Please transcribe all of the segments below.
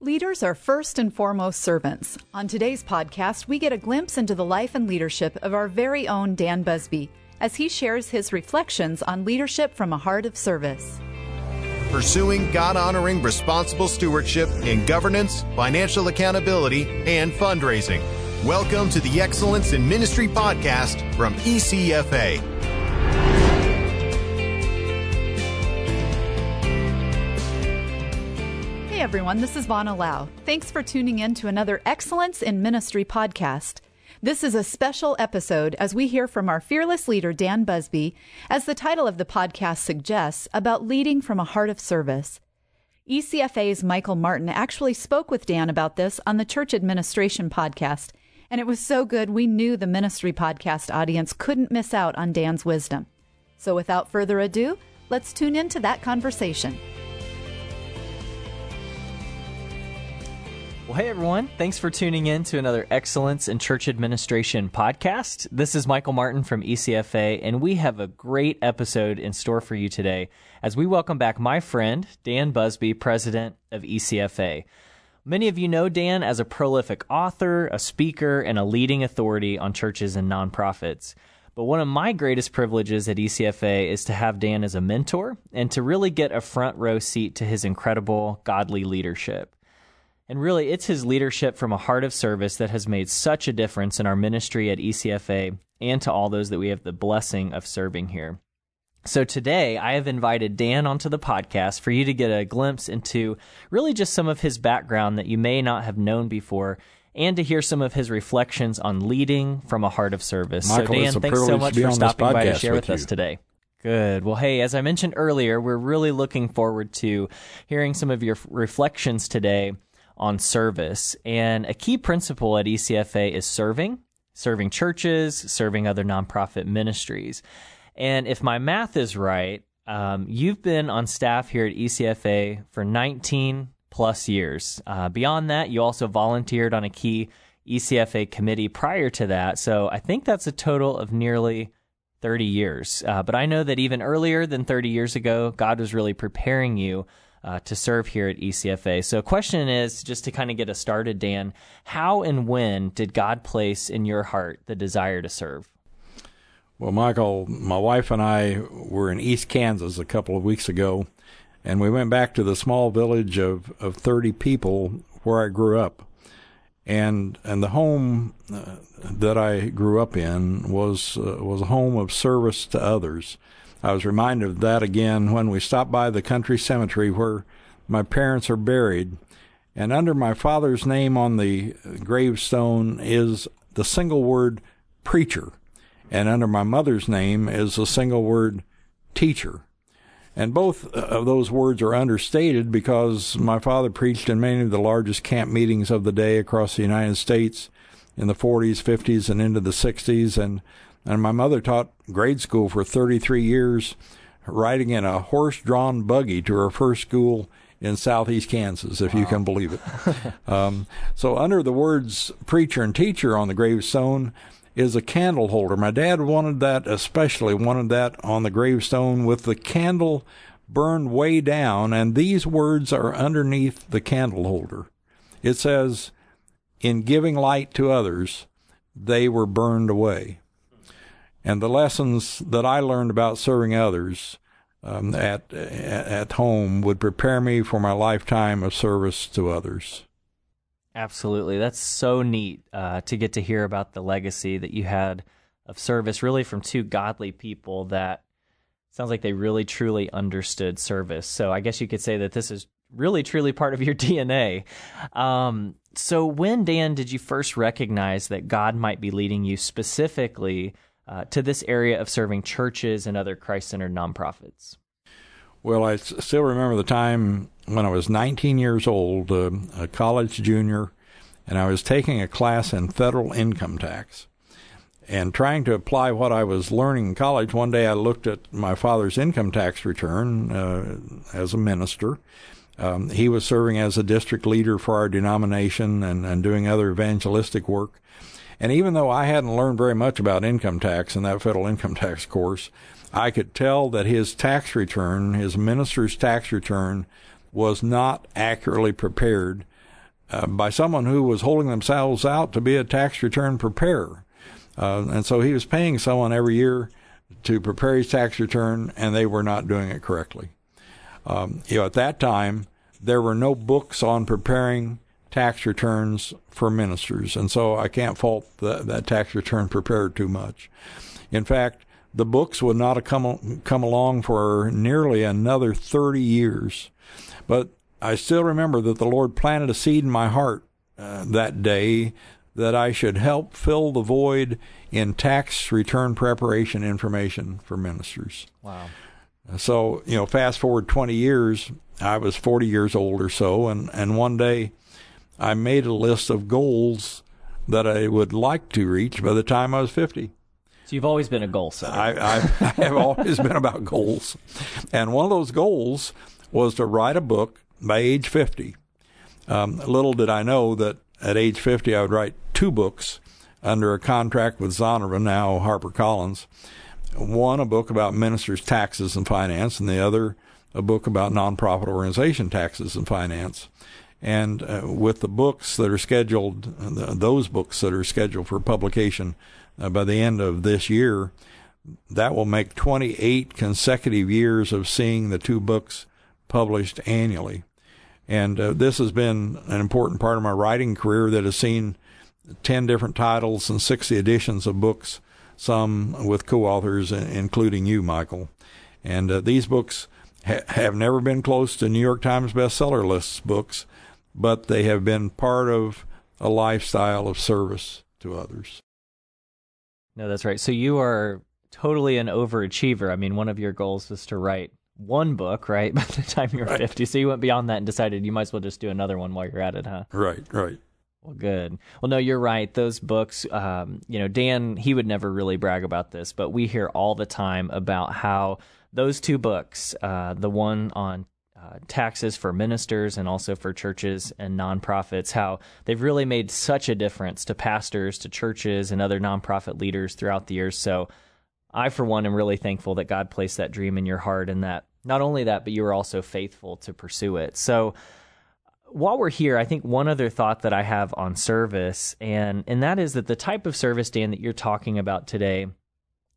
Leaders are first and foremost servants. On today's podcast, we get a glimpse into the life and leadership of our very own Dan Busby as he shares his reflections on leadership from a heart of service. Pursuing God honoring responsible stewardship in governance, financial accountability, and fundraising. Welcome to the Excellence in Ministry podcast from ECFA. Everyone, this is Vana Lau. Thanks for tuning in to another Excellence in Ministry podcast. This is a special episode as we hear from our fearless leader, Dan Busby, as the title of the podcast suggests, about leading from a heart of service. ECFA's Michael Martin actually spoke with Dan about this on the Church Administration podcast, and it was so good we knew the ministry podcast audience couldn't miss out on Dan's wisdom. So without further ado, let's tune into that conversation. Well, hey everyone. Thanks for tuning in to another Excellence in Church Administration podcast. This is Michael Martin from ECFA, and we have a great episode in store for you today as we welcome back my friend, Dan Busby, president of ECFA. Many of you know Dan as a prolific author, a speaker, and a leading authority on churches and nonprofits. But one of my greatest privileges at ECFA is to have Dan as a mentor and to really get a front row seat to his incredible godly leadership. And really, it's his leadership from a heart of service that has made such a difference in our ministry at ECFA and to all those that we have the blessing of serving here. So today, I have invited Dan onto the podcast for you to get a glimpse into really just some of his background that you may not have known before and to hear some of his reflections on leading from a heart of service. Michael, so, Dan, thanks so much for stopping by to share with, with us today. Good. Well, hey, as I mentioned earlier, we're really looking forward to hearing some of your reflections today on service. And a key principle at ECFA is serving, serving churches, serving other nonprofit ministries. And if my math is right, um, you've been on staff here at ECFA for 19 plus years. Uh, beyond that, you also volunteered on a key ECFA committee prior to that. So I think that's a total of nearly 30 years. Uh, but I know that even earlier than 30 years ago, God was really preparing you uh, to serve here at ECFA. So, question is just to kind of get us started, Dan, how and when did God place in your heart the desire to serve? Well, Michael, my wife and I were in East Kansas a couple of weeks ago, and we went back to the small village of, of 30 people where I grew up. And and the home uh, that I grew up in was uh, was a home of service to others. I was reminded of that again when we stopped by the country cemetery where my parents are buried. And under my father's name on the gravestone is the single word preacher. And under my mother's name is the single word teacher. And both of those words are understated because my father preached in many of the largest camp meetings of the day across the United States in the 40s, 50s, and into the 60s. And and my mother taught grade school for 33 years, riding in a horse drawn buggy to her first school in southeast Kansas, if wow. you can believe it. um, so, under the words preacher and teacher on the gravestone is a candle holder. My dad wanted that, especially wanted that on the gravestone with the candle burned way down, and these words are underneath the candle holder. It says, In giving light to others, they were burned away and the lessons that I learned about serving others um, at at home would prepare me for my lifetime of service to others. Absolutely, that's so neat uh, to get to hear about the legacy that you had of service, really from two godly people that sounds like they really truly understood service. So I guess you could say that this is really truly part of your DNA. Um, so when Dan did you first recognize that God might be leading you specifically? Uh, to this area of serving churches and other Christ centered nonprofits? Well, I still remember the time when I was 19 years old, uh, a college junior, and I was taking a class in federal income tax. And trying to apply what I was learning in college, one day I looked at my father's income tax return uh, as a minister. Um, he was serving as a district leader for our denomination and, and doing other evangelistic work. And even though I hadn't learned very much about income tax in that federal income tax course, I could tell that his tax return, his minister's tax return, was not accurately prepared uh, by someone who was holding themselves out to be a tax return preparer. Uh, and so he was paying someone every year to prepare his tax return, and they were not doing it correctly. Um, you know, at that time, there were no books on preparing tax returns for ministers, and so I can't fault the, that tax return prepared too much. In fact, the books would not have come come along for nearly another 30 years, but I still remember that the Lord planted a seed in my heart uh, that day that I should help fill the void in tax return preparation information for ministers. Wow. So, you know, fast forward 20 years, I was 40 years old or so, and, and one day I made a list of goals that I would like to reach by the time I was 50. So you've always been a goal setter. I, I, I have always been about goals. And one of those goals was to write a book by age 50. Um, little did I know that at age 50 I would write two books under a contract with Zondervan, now HarperCollins. One, a book about ministers' taxes and finance, and the other, a book about nonprofit organization taxes and finance. And uh, with the books that are scheduled, uh, those books that are scheduled for publication uh, by the end of this year, that will make 28 consecutive years of seeing the two books published annually. And uh, this has been an important part of my writing career that has seen 10 different titles and 60 editions of books, some with co authors, including you, Michael. And uh, these books ha- have never been close to New York Times bestseller lists books, but they have been part of a lifestyle of service to others. No, that's right. So you are totally an overachiever. I mean, one of your goals was to write one book, right? By the time you were right. 50. So you went beyond that and decided you might as well just do another one while you're at it, huh? Right, right. Well, good. Well, no, you're right. Those books, um, you know, Dan, he would never really brag about this, but we hear all the time about how those two books, uh, the one on uh, taxes for ministers and also for churches and nonprofits, how they've really made such a difference to pastors, to churches, and other nonprofit leaders throughout the years. So I, for one, am really thankful that God placed that dream in your heart and that not only that, but you were also faithful to pursue it. So, while we're here, I think one other thought that I have on service, and and that is that the type of service, Dan, that you're talking about today,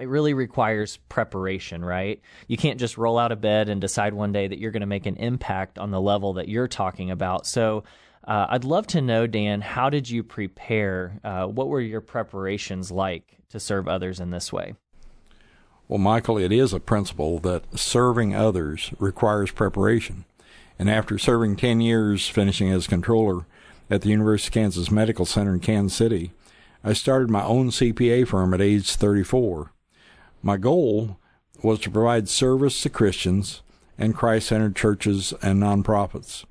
it really requires preparation, right? You can't just roll out of bed and decide one day that you're going to make an impact on the level that you're talking about. So, uh, I'd love to know, Dan, how did you prepare? Uh, what were your preparations like to serve others in this way? Well, Michael, it is a principle that serving others requires preparation. And after serving 10 years, finishing as controller at the University of Kansas Medical Center in Kansas City, I started my own CPA firm at age 34. My goal was to provide service to Christians and Christ centered churches and nonprofits.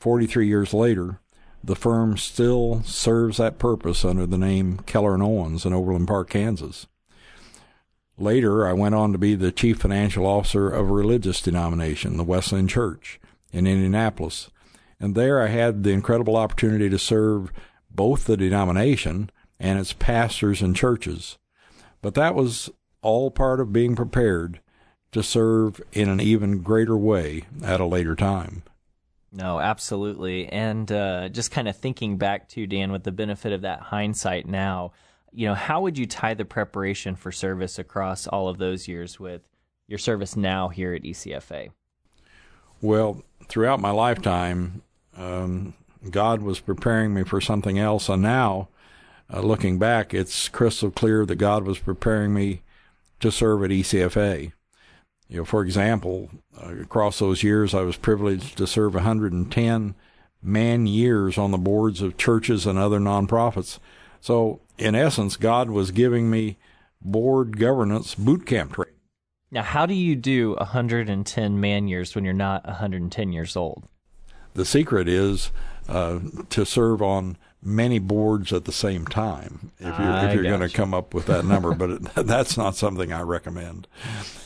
43 years later, the firm still serves that purpose under the name Keller and Owens in Overland Park, Kansas. Later, I went on to be the chief financial officer of a religious denomination, the Wesleyan Church in Indianapolis. And there I had the incredible opportunity to serve both the denomination and its pastors and churches. But that was all part of being prepared to serve in an even greater way at a later time. No, absolutely. And uh, just kind of thinking back to Dan with the benefit of that hindsight now, you know, how would you tie the preparation for service across all of those years with your service now here at ECFA? Well, throughout my lifetime, um, God was preparing me for something else, and now, uh, looking back, it's crystal clear that God was preparing me to serve at ECFA. You know, for example, uh, across those years, I was privileged to serve 110 man years on the boards of churches and other nonprofits. So in essence, God was giving me board governance boot camp training. Now, how do you do 110 man years when you're not 110 years old? The secret is uh, to serve on many boards at the same time if you're, if you're going to come up with that number, but it, that's not something I recommend.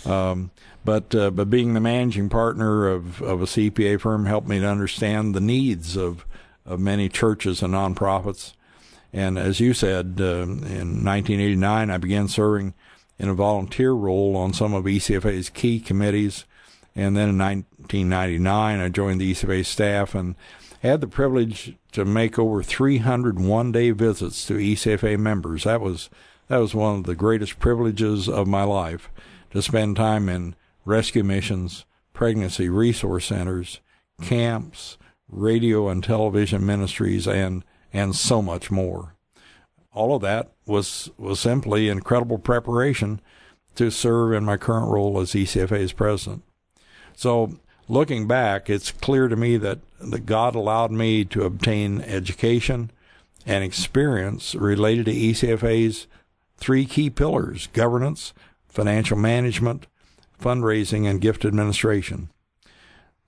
Um, but uh, but being the managing partner of, of a CPA firm helped me to understand the needs of of many churches and nonprofits and as you said, uh, in 1989, I began serving in a volunteer role on some of ECFA's key committees. And then in 1999, I joined the ECFA staff and had the privilege to make over 300 one-day visits to ECFA members. That was that was one of the greatest privileges of my life to spend time in rescue missions, pregnancy resource centers, camps, radio and television ministries, and and so much more. All of that was was simply incredible preparation to serve in my current role as ECFA's president. So looking back, it's clear to me that, that God allowed me to obtain education and experience related to ECFA's three key pillars governance, financial management, fundraising, and gift administration.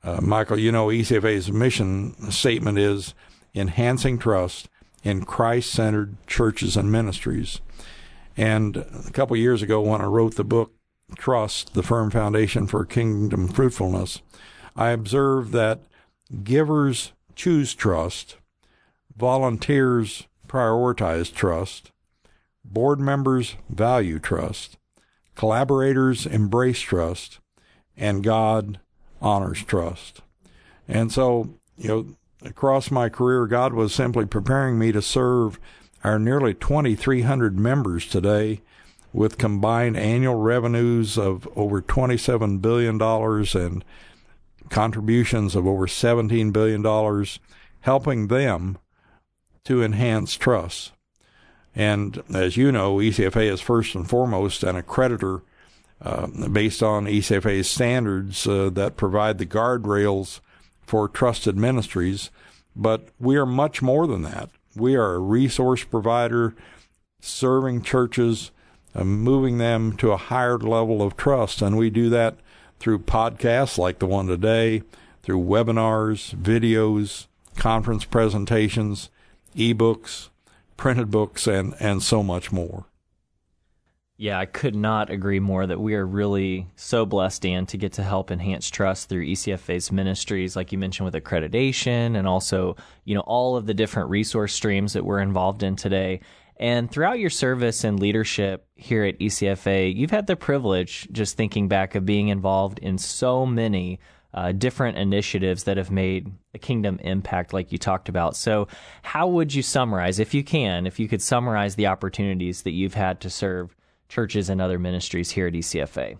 Uh, Michael, you know, ECFA's mission statement is enhancing trust in Christ centered churches and ministries. And a couple years ago, when I wrote the book Trust, the Firm Foundation for Kingdom Fruitfulness, I observe that givers choose trust, volunteers prioritize trust, board members value trust, collaborators embrace trust, and God honors trust. And so, you know, across my career, God was simply preparing me to serve our nearly 2,300 members today with combined annual revenues of over $27 billion and contributions of over $17 billion, helping them to enhance trust. And as you know, ECFA is first and foremost an accreditor uh, based on ECFA's standards uh, that provide the guardrails for trusted ministries. But we are much more than that. We are a resource provider serving churches, moving them to a higher level of trust. And we do that through podcasts like the one today, through webinars, videos, conference presentations, ebooks, printed books, and, and so much more. Yeah, I could not agree more that we are really so blessed, Dan, to get to help enhance trust through ECFA's ministries, like you mentioned with accreditation and also, you know, all of the different resource streams that we're involved in today. And throughout your service and leadership here at ECFA, you've had the privilege, just thinking back, of being involved in so many uh, different initiatives that have made a kingdom impact, like you talked about. So, how would you summarize, if you can, if you could summarize the opportunities that you've had to serve churches and other ministries here at ECFA?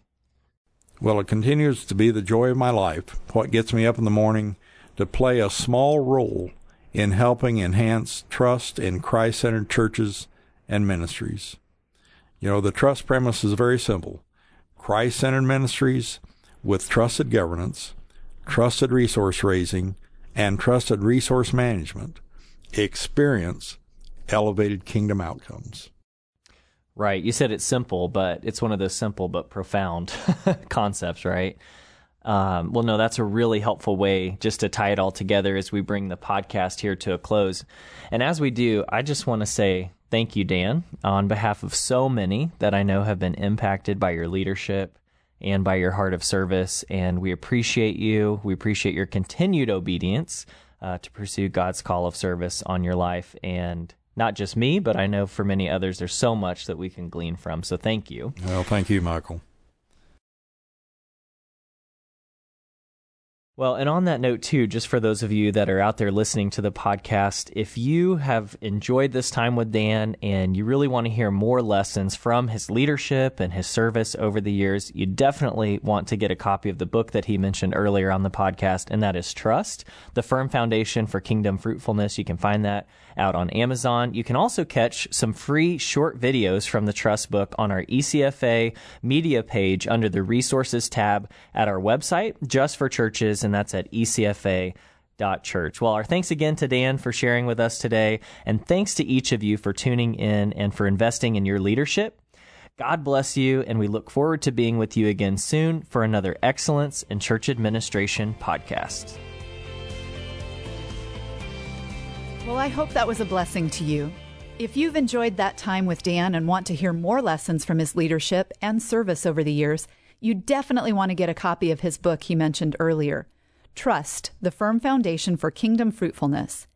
Well, it continues to be the joy of my life, what gets me up in the morning to play a small role in helping enhance trust in Christ centered churches and ministries. You know, the trust premise is very simple Christ centered ministries with trusted governance, trusted resource raising, and trusted resource management experience elevated kingdom outcomes. Right. You said it's simple, but it's one of those simple but profound concepts, right? Um, well, no, that's a really helpful way just to tie it all together as we bring the podcast here to a close. And as we do, I just want to say thank you, Dan, on behalf of so many that I know have been impacted by your leadership and by your heart of service. And we appreciate you. We appreciate your continued obedience uh, to pursue God's call of service on your life. And not just me, but I know for many others, there's so much that we can glean from. So thank you. Well, thank you, Michael. Well, and on that note, too, just for those of you that are out there listening to the podcast, if you have enjoyed this time with Dan and you really want to hear more lessons from his leadership and his service over the years, you definitely want to get a copy of the book that he mentioned earlier on the podcast, and that is Trust, the firm foundation for kingdom fruitfulness. You can find that out on Amazon. You can also catch some free short videos from the Trust book on our ECFA media page under the resources tab at our website, just for churches, and that's at ECFA. Church. Well, our thanks again to Dan for sharing with us today, and thanks to each of you for tuning in and for investing in your leadership. God bless you, and we look forward to being with you again soon for another Excellence in Church Administration podcast. Well, I hope that was a blessing to you. If you've enjoyed that time with Dan and want to hear more lessons from his leadership and service over the years, you definitely want to get a copy of his book he mentioned earlier Trust, the Firm Foundation for Kingdom Fruitfulness.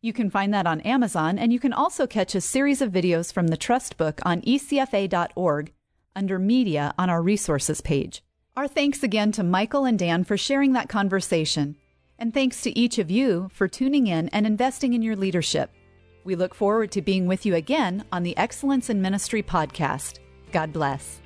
You can find that on Amazon, and you can also catch a series of videos from the Trust book on ecfa.org under Media on our resources page. Our thanks again to Michael and Dan for sharing that conversation. And thanks to each of you for tuning in and investing in your leadership. We look forward to being with you again on the Excellence in Ministry podcast. God bless.